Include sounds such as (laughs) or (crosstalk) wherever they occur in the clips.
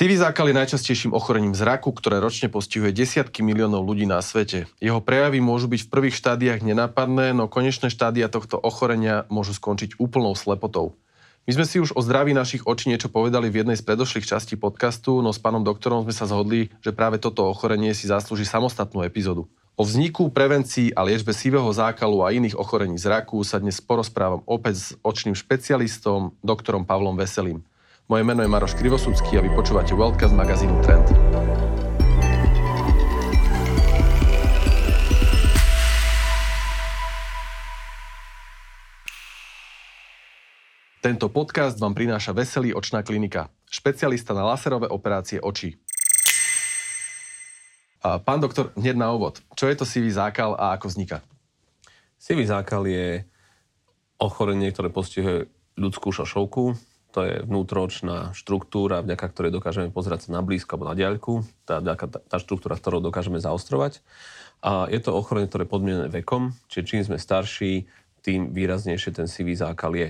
Sivý zákal je najčastejším ochorením zraku, ktoré ročne postihuje desiatky miliónov ľudí na svete. Jeho prejavy môžu byť v prvých štádiách nenápadné, no konečné štádia tohto ochorenia môžu skončiť úplnou slepotou. My sme si už o zdraví našich očí niečo povedali v jednej z predošlých častí podcastu, no s pánom doktorom sme sa zhodli, že práve toto ochorenie si zaslúži samostatnú epizódu. O vzniku, prevencii a liečbe sivého zákalu a iných ochorení zraku sa dnes porozprávam opäť s očným špecialistom, doktorom Pavlom Veselým. Moje meno je Maroš Krivosudský a vy počúvate Worldcast magazínu Trend. Tento podcast vám prináša Veselý očná klinika, špecialista na laserové operácie očí. Pán doktor, hneď na úvod, čo je to sivý zákal a ako vzniká? Sivý zákal je ochorenie, ktoré postihuje ľudskú šošovku, to je vnútročná štruktúra, vďaka ktorej dokážeme pozerať sa na blízko alebo na diaľku, tá, tá, tá štruktúra, ktorou dokážeme zaostrovať. A je to ochorenie, ktoré je podmienené vekom, čiže čím sme starší, tým výraznejšie ten sivý zákal je.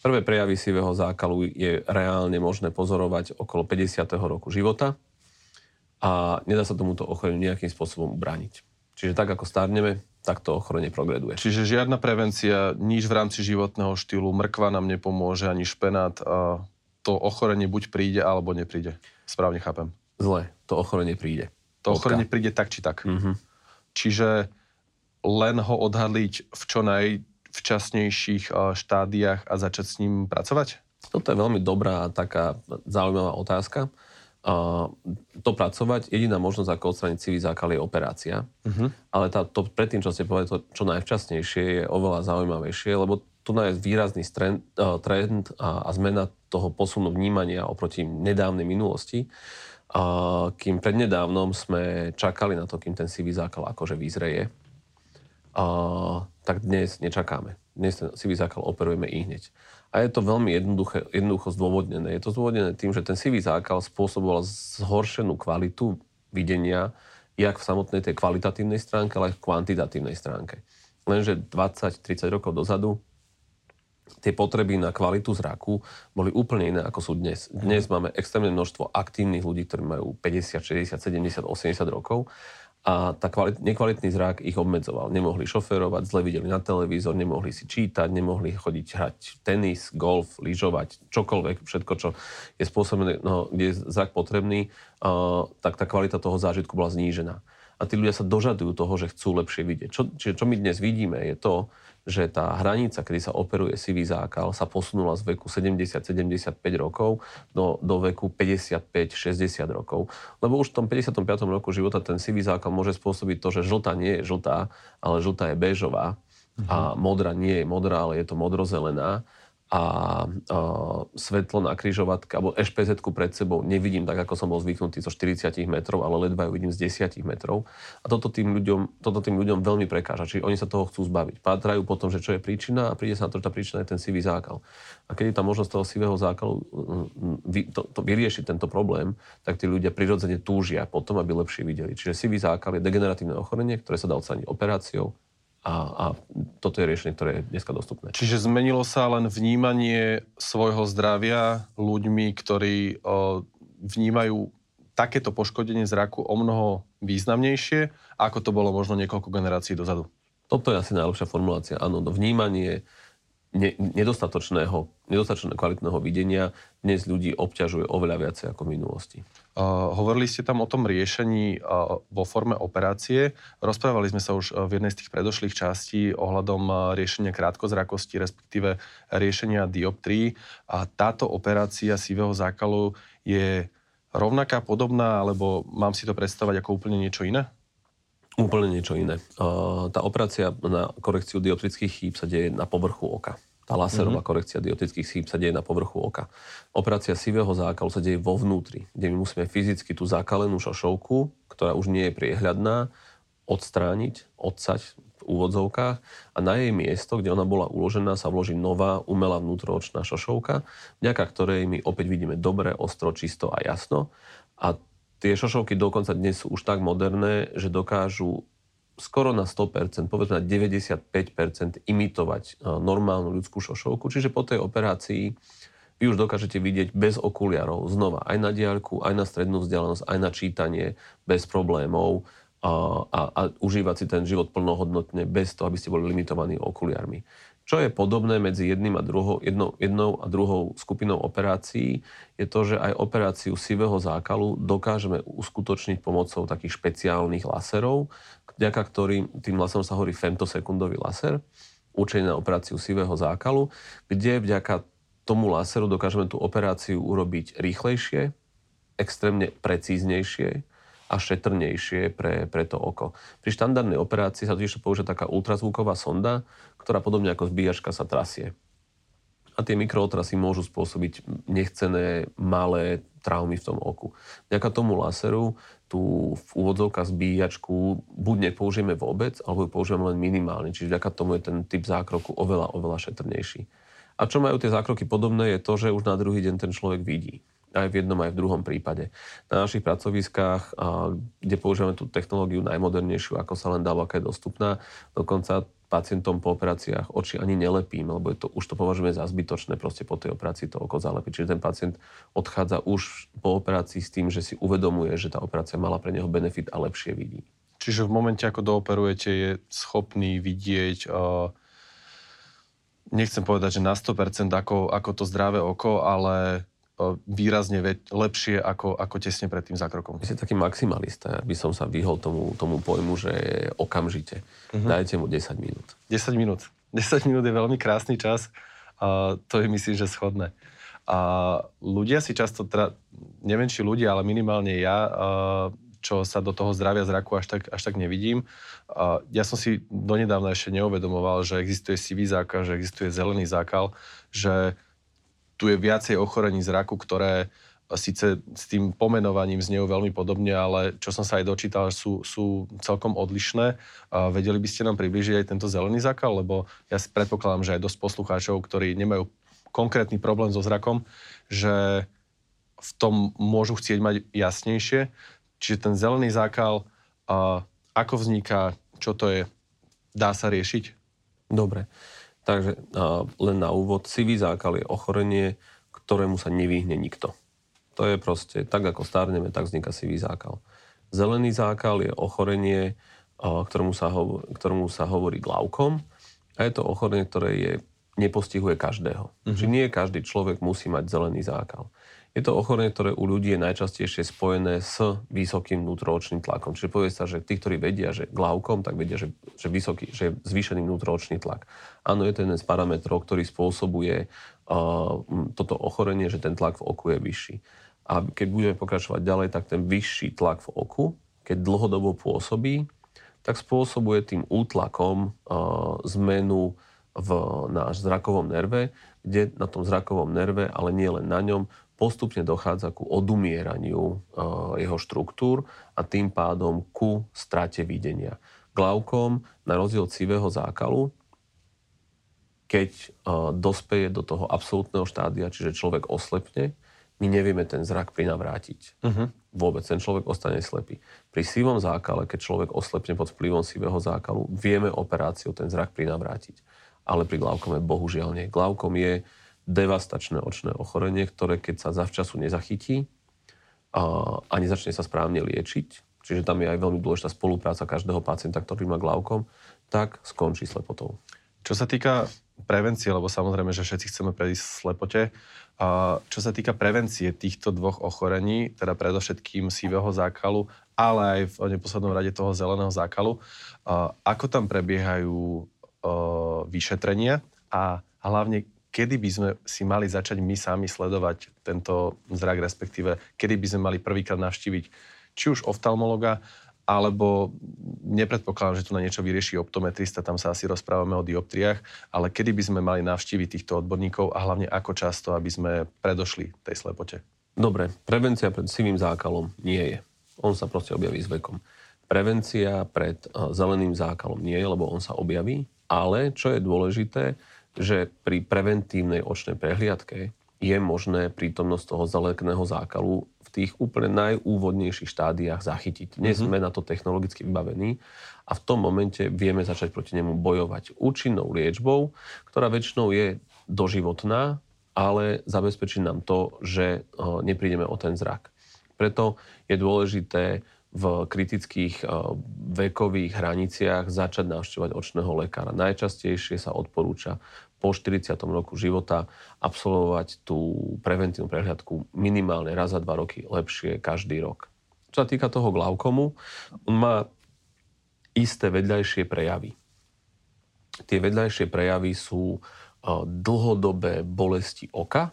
Prvé prejavy sivého zákalu je reálne možné pozorovať okolo 50. roku života a nedá sa tomuto ochoreniu nejakým spôsobom ubrániť. Čiže tak, ako starneme, tak to ochorenie progreduje. Čiže žiadna prevencia, nič v rámci životného štýlu, mrkva nám nepomôže, ani špenát. A to ochorenie buď príde, alebo nepríde. Správne chápem. Zle, to ochorenie príde. To Odka. ochorenie príde tak, či tak. Mm-hmm. Čiže len ho odhadliť v čo najvčasnejších štádiách a začať s ním pracovať? Toto je veľmi dobrá taká zaujímavá otázka to pracovať. Jediná možnosť, ako odstrániť civý zákal, je operácia. Uh-huh. Ale tá, to predtým, čo ste povedali, to čo najvčasnejšie, je oveľa zaujímavejšie, lebo tu je výrazný trend, trend a, a zmena toho posunu vnímania oproti nedávnej minulosti. A, kým prednedávnom sme čakali na to, kým ten sivý zákal akože vyzreje, a, tak dnes nečakáme. Dnes ten sivý zákal operujeme i hneď. A je to veľmi jednoduché, jednoducho zdôvodnené. Je to zdôvodnené tým, že ten sivý zákal spôsoboval zhoršenú kvalitu videnia, jak v samotnej tej kvalitatívnej stránke, ale aj v kvantitatívnej stránke. Lenže 20-30 rokov dozadu tie potreby na kvalitu zraku boli úplne iné, ako sú dnes. Dnes máme extrémne množstvo aktívnych ľudí, ktorí majú 50, 60, 70, 80 rokov a tá kvalit, nekvalitný zrak ich obmedzoval. Nemohli šoférovať, zle videli na televízor, nemohli si čítať, nemohli chodiť hrať tenis, golf, lyžovať, čokoľvek, všetko, čo je spôsobené, no, kde je zrak potrebný, uh, tak tá kvalita toho zážitku bola znížená. A tí ľudia sa dožadujú toho, že chcú lepšie vidieť. Čo, čiže čo my dnes vidíme, je to, že tá hranica, kedy sa operuje sivý zákal, sa posunula z veku 70-75 rokov do, do veku 55-60 rokov. Lebo už v tom 55. roku života ten sivý zákal môže spôsobiť to, že žltá nie je žltá, ale žltá je béžová a mhm. modrá nie je modrá, ale je to modrozelená a uh, svetlo na kryžovatke alebo ešpz pred sebou nevidím tak, ako som bol zvyknutý zo 40 metrov, ale ledva ju vidím z 10 metrov. A toto tým, ľuďom, toto tým ľuďom veľmi prekáža. Čiže oni sa toho chcú zbaviť. Pátrajú potom, že čo je príčina a príde sa na to, že tá príčina je ten sivý zákal. A keď je tá možnosť toho sivého zákalu vy, to, to vyriešiť tento problém, tak tí ľudia prirodzene túžia potom, aby lepšie videli. Čiže sivý zákal je degeneratívne ochorenie, ktoré sa dá odstrániť operáciou a, a toto je riešenie, ktoré je dneska dostupné. Čiže zmenilo sa len vnímanie svojho zdravia ľuďmi, ktorí o, vnímajú takéto poškodenie zraku o mnoho významnejšie, ako to bolo možno niekoľko generácií dozadu. Toto je asi najlepšia formulácia. Áno, to vnímanie ne, nedostatočného, nedostatočného kvalitného videnia dnes ľudí obťažuje oveľa viacej ako v minulosti. Uh, hovorili ste tam o tom riešení uh, vo forme operácie. Rozprávali sme sa už v jednej z tých predošlých častí ohľadom uh, riešenia krátkozrakosti, respektíve riešenia dioptrií. A táto operácia sivého zákalu je rovnaká, podobná, alebo mám si to predstavať ako úplne niečo iné? Úplne niečo iné. Tá operácia na korekciu dioptrických chýb sa deje na povrchu oka. Tá laserová mm-hmm. korekcia dioptrických chýb sa deje na povrchu oka. Operácia sivého zákalu sa deje vo vnútri, kde my musíme fyzicky tú zakalenú šošovku, ktorá už nie je priehľadná, odstrániť, odsať v úvodzovkách a na jej miesto, kde ona bola uložená, sa vloží nová umelá vnútroočná šošovka, vďaka ktorej my opäť vidíme dobre, ostro, čisto a jasno. A Tie šošovky dokonca dnes sú už tak moderné, že dokážu skoro na 100%, povedzme na 95% imitovať e, normálnu ľudskú šošovku. Čiže po tej operácii vy už dokážete vidieť bez okuliarov, znova aj na diaľku, aj na strednú vzdialenosť, aj na čítanie, bez problémov a, a, a užívať si ten život plnohodnotne bez toho, aby ste boli limitovaní okuliarmi. Čo je podobné medzi jedným a druhou, jednou, jednou a druhou skupinou operácií, je to, že aj operáciu sivého zákalu dokážeme uskutočniť pomocou takých špeciálnych laserov, vďaka ktorým, tým laserom sa hovorí femtosekundový laser, určený na operáciu sivého zákalu, kde vďaka tomu laseru dokážeme tú operáciu urobiť rýchlejšie, extrémne precíznejšie a šetrnejšie pre, pre to oko. Pri štandardnej operácii sa totiž používa taká ultrazvuková sonda, ktorá podobne ako zbíjačka sa trasie. A tie mikrootrasy môžu spôsobiť nechcené malé traumy v tom oku. Vďaka tomu laseru tú v úvodzovkách zbíjačku buď nepoužijeme vôbec, alebo ju použijeme len minimálne. Čiže vďaka tomu je ten typ zákroku oveľa, oveľa šetrnejší. A čo majú tie zákroky podobné, je to, že už na druhý deň ten človek vidí aj v jednom, aj v druhom prípade. Na našich pracoviskách, kde používame tú technológiu najmodernejšiu, ako sa len dá, aká je dostupná, dokonca pacientom po operáciách oči ani nelepím, lebo to, už to považujeme za zbytočné proste po tej operácii to oko zalepiť. Čiže ten pacient odchádza už po operácii s tým, že si uvedomuje, že tá operácia mala pre neho benefit a lepšie vidí. Čiže v momente, ako dooperujete, je schopný vidieť, uh, nechcem povedať, že na 100% ako, ako to zdravé oko, ale výrazne veď, lepšie ako, ako tesne pred tým zákrokom. Ste taký maximalista. by som sa vyhol tomu, tomu pojmu, že okamžite. Uh-huh. Dajte mu 10 minút. 10 minút. (laughs) 10 minút je veľmi krásny čas. A to je myslím, že schodné. A ľudia si často, teda, neviem či ľudia, ale minimálne ja, čo sa do toho zdravia zraku až tak, až tak nevidím. Ja som si donedávna ešte neuvedomoval, že existuje sivý zákal, že existuje zelený zákal, že tu je viacej ochorení zraku, ktoré síce s tým pomenovaním znejú veľmi podobne, ale čo som sa aj dočítal, sú, sú celkom odlišné. A vedeli by ste nám približiť aj tento zelený zákal, lebo ja si predpokladám, že aj dosť poslucháčov, ktorí nemajú konkrétny problém so zrakom, že v tom môžu chcieť mať jasnejšie. Čiže ten zelený zákal, ako vzniká, čo to je, dá sa riešiť? Dobre. Takže a, len na úvod, sivý zákal je ochorenie, ktorému sa nevyhne nikto. To je proste, tak ako starneme, tak vzniká sivý zákal. Zelený zákal je ochorenie, a, ktorému, sa hovor, ktorému sa hovorí glaukom a je to ochorenie, ktoré je, nepostihuje každého. Mm-hmm. Čiže nie každý človek musí mať zelený zákal. Je to ochorenie, ktoré u ľudí je najčastejšie spojené s vysokým vnútroočným tlakom. Čiže povie sa, že tí, ktorí vedia, že glaukom, tak vedia, že, že, vysoký, že je zvýšený vnútroočný tlak. Áno, je to jeden z parametrov, ktorý spôsobuje uh, toto ochorenie, že ten tlak v oku je vyšší. A keď budeme pokračovať ďalej, tak ten vyšší tlak v oku, keď dlhodobo pôsobí, tak spôsobuje tým útlakom uh, zmenu v náš zrakovom nerve, kde na tom zrakovom nerve, ale nie len na ňom, postupne dochádza ku odumieraniu uh, jeho štruktúr a tým pádom ku strate videnia. Glaukom, na rozdiel od sivého zákalu, keď uh, dospeje do toho absolútneho štádia, čiže človek oslepne, my nevieme ten zrak prinavrátiť. Uh-huh. Vôbec, ten človek ostane slepý. Pri sivom zákale, keď človek oslepne pod vplyvom sivého zákalu, vieme operáciou ten zrak prinavrátiť. Ale pri glaukome bohužiaľ nie. Glaukom je devastačné očné ochorenie, ktoré keď sa zavčasu nezachytí a, a nezačne sa správne liečiť, čiže tam je aj veľmi dôležitá spolupráca každého pacienta, ktorý má glaukom, tak skončí slepotou. Čo sa týka prevencie, lebo samozrejme, že všetci chceme predísť slepote, a čo sa týka prevencie týchto dvoch ochorení, teda predovšetkým sívého zákalu, ale aj v neposlednom rade toho zeleného zákalu, a ako tam prebiehajú vyšetrenia a hlavne kedy by sme si mali začať my sami sledovať tento zrak, respektíve kedy by sme mali prvýkrát navštíviť či už oftalmologa, alebo nepredpokladám, že tu na niečo vyrieši optometrista, tam sa asi rozprávame o dioptriách, ale kedy by sme mali navštíviť týchto odborníkov a hlavne ako často, aby sme predošli tej slepote? Dobre, prevencia pred sivým zákalom nie je. On sa proste objaví s vekom. Prevencia pred zeleným zákalom nie je, lebo on sa objaví, ale čo je dôležité, že pri preventívnej očnej prehliadke je možné prítomnosť toho zeleného zákalu v tých úplne najúvodnejších štádiách zachytiť. Dnes mm-hmm. sme na to technologicky vybavení a v tom momente vieme začať proti nemu bojovať účinnou liečbou, ktorá väčšinou je doživotná ale zabezpečí nám to, že neprídeme o ten zrak. Preto je dôležité v kritických vekových hraniciach začať navštevovať očného lekára. Najčastejšie sa odporúča po 40. roku života absolvovať tú preventívnu prehliadku minimálne raz za dva roky, lepšie každý rok. Čo sa týka toho glaukomu, on má isté vedľajšie prejavy. Tie vedľajšie prejavy sú dlhodobé bolesti oka,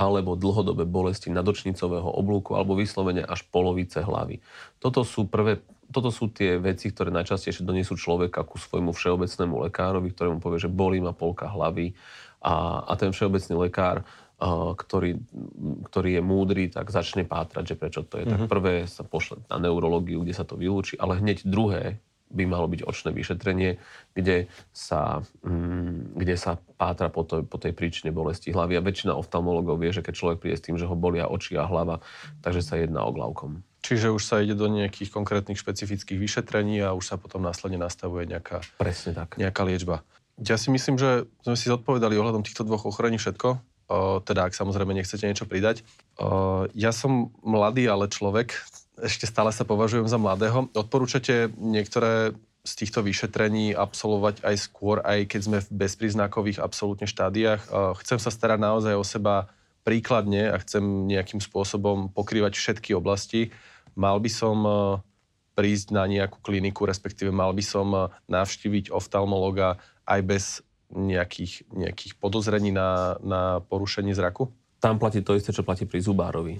alebo dlhodobé bolesti nadočnicového oblúku, alebo vyslovene až polovice hlavy. Toto sú, prvé, toto sú tie veci, ktoré najčastejšie donesú človeka ku svojmu všeobecnému lekárovi, ktorému povie, že bolí ma polka hlavy a, a ten všeobecný lekár ktorý, ktorý je múdry, tak začne pátrať, že prečo to je. Mm-hmm. Tak mhm. prvé sa pošle na neurológiu, kde sa to vylúči, ale hneď druhé by malo byť očné vyšetrenie, kde sa, mm, kde sa pátra po, to, po tej príčine bolesti hlavy. A väčšina oftalmologov vie, že keď človek príde s tým, že ho bolia oči a hlava, takže sa jedná o glaukom. Čiže už sa ide do nejakých konkrétnych špecifických vyšetrení a už sa potom následne nastavuje nejaká, Presne tak. nejaká liečba. Ja si myslím, že sme si zodpovedali ohľadom týchto dvoch ochorení všetko. Teda ak samozrejme nechcete niečo pridať. Ja som mladý, ale človek, ešte stále sa považujem za mladého. Odporúčate niektoré z týchto vyšetrení absolvovať aj skôr, aj keď sme v bezpríznakových absolútne štádiách. Chcem sa starať naozaj o seba príkladne a chcem nejakým spôsobom pokrývať všetky oblasti. Mal by som prísť na nejakú kliniku, respektíve mal by som navštíviť oftalmologa aj bez nejakých, nejakých podozrení na, na porušenie zraku? Tam platí to isté, čo platí pri zubárovi.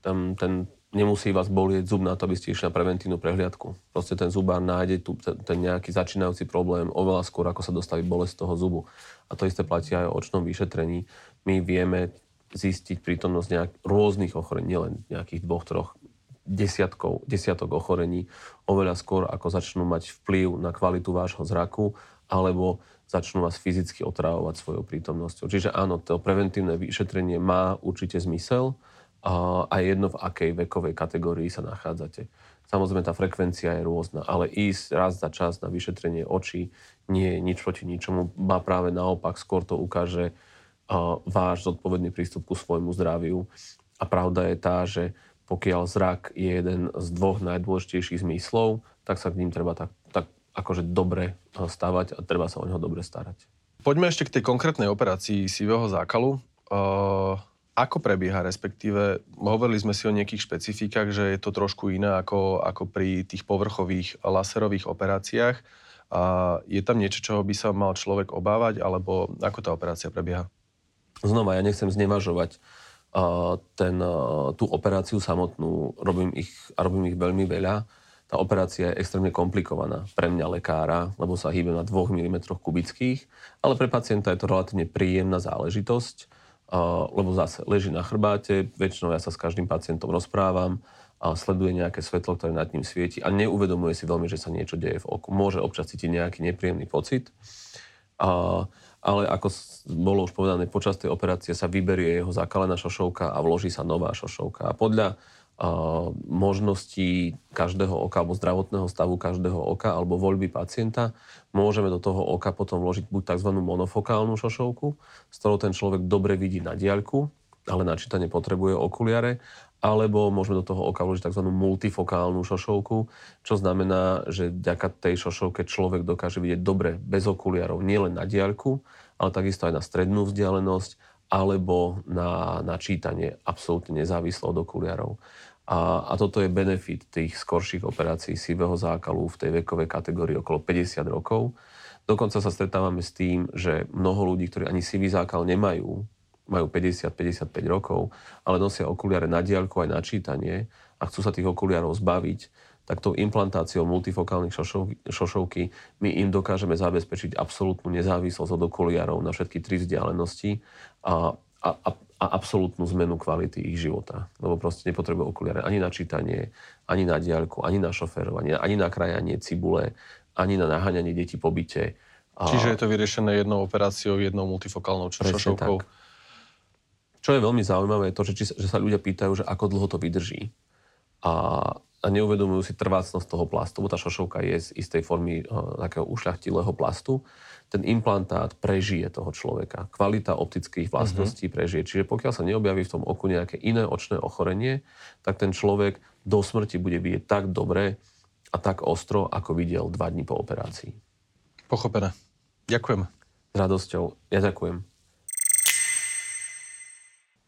Tam ten nemusí vás bolieť zub na to, aby ste išli na preventívnu prehliadku. Proste ten zubár nájde tu, ten, ten nejaký začínajúci problém oveľa skôr, ako sa dostaví bolesť toho zubu. A to isté platí aj o očnom vyšetrení. My vieme zistiť prítomnosť nejak, rôznych ochorení, nielen nejakých dvoch, troch, desiatkov, desiatok ochorení, oveľa skôr, ako začnú mať vplyv na kvalitu vášho zraku, alebo začnú vás fyzicky otrávovať svojou prítomnosťou. Čiže áno, to preventívne vyšetrenie má určite zmysel, a jedno v akej vekovej kategórii sa nachádzate. Samozrejme, tá frekvencia je rôzna, ale ísť raz za čas na vyšetrenie očí nie je nič proti ničomu. Má práve naopak, skôr to ukáže uh, váš zodpovedný prístup ku svojmu zdraviu. A pravda je tá, že pokiaľ zrak je jeden z dvoch najdôležitejších zmyslov, tak sa k ním treba tak, tak akože dobre stavať a treba sa o neho dobre starať. Poďme ešte k tej konkrétnej operácii sivého zákalu. Uh ako prebieha, respektíve hovorili sme si o nejakých špecifikách, že je to trošku iné ako, ako pri tých povrchových laserových operáciách. A je tam niečo, čoho by sa mal človek obávať, alebo ako tá operácia prebieha? Znova, ja nechcem znevažovať uh, ten, tú operáciu samotnú. Robím ich, robím ich veľmi veľa. Tá operácia je extrémne komplikovaná pre mňa lekára, lebo sa hýbe na 2 mm kubických, ale pre pacienta je to relatívne príjemná záležitosť lebo zase leží na chrbáte, väčšinou ja sa s každým pacientom rozprávam, a sleduje nejaké svetlo, ktoré nad ním svieti a neuvedomuje si veľmi, že sa niečo deje v oku. Môže občas cítiť nejaký nepríjemný pocit, a, ale ako bolo už povedané, počas tej operácie sa vyberie jeho zakalená šošovka a vloží sa nová šošovka. A podľa možností každého oka alebo zdravotného stavu každého oka alebo voľby pacienta môžeme do toho oka potom vložiť buď tzv. monofokálnu šošovku, s ktorou ten človek dobre vidí na diaľku, ale na čítanie potrebuje okuliare, alebo môžeme do toho oka vložiť tzv. multifokálnu šošovku, čo znamená, že vďaka tej šošovke človek dokáže vidieť dobre bez okuliarov nielen na diaľku, ale takisto aj na strednú vzdialenosť alebo na, na čítanie absolútne nezávislo od okuliarov. A, a toto je benefit tých skorších operácií sivého zákalu v tej vekovej kategórii okolo 50 rokov. Dokonca sa stretávame s tým, že mnoho ľudí, ktorí ani sivý zákal nemajú, majú 50-55 rokov, ale nosia okuliare na diaľku aj na čítanie a chcú sa tých okuliarov zbaviť, tak tou implantáciou multifokálnych šošovky my im dokážeme zabezpečiť absolútnu nezávislosť od okuliarov na všetky tri vzdialenosti a, a, a a absolútnu zmenu kvality ich života. Lebo proste nepotrebujú okuliare ani na čítanie, ani na diaľku, ani na šoférovanie, ani na krajanie cibule, ani na naháňanie detí po byte. A... Čiže je to vyriešené jednou operáciou, jednou multifokálnou šošovkou. Čo je veľmi zaujímavé, je to, že, či, že sa ľudia pýtajú, že ako dlho to vydrží. A a neuvedomujú si trvácnosť toho plastu, lebo tá šošovka je z istej formy uh, takého ušľachtilého plastu, ten implantát prežije toho človeka. Kvalita optických vlastností uh-huh. prežije. Čiže pokiaľ sa neobjaví v tom oku nejaké iné očné ochorenie, tak ten človek do smrti bude vidieť tak dobre a tak ostro, ako videl dva dní po operácii. Pochopené. Ďakujem. S radosťou. Ja ďakujem.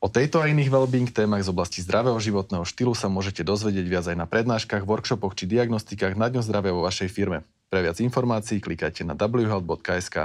O tejto a iných wellbeing témach z oblasti zdravého životného štýlu sa môžete dozvedieť viac aj na prednáškach, workshopoch či diagnostikách na Dňo zdravia vo vašej firme. Pre viac informácií klikajte na whealth.sk.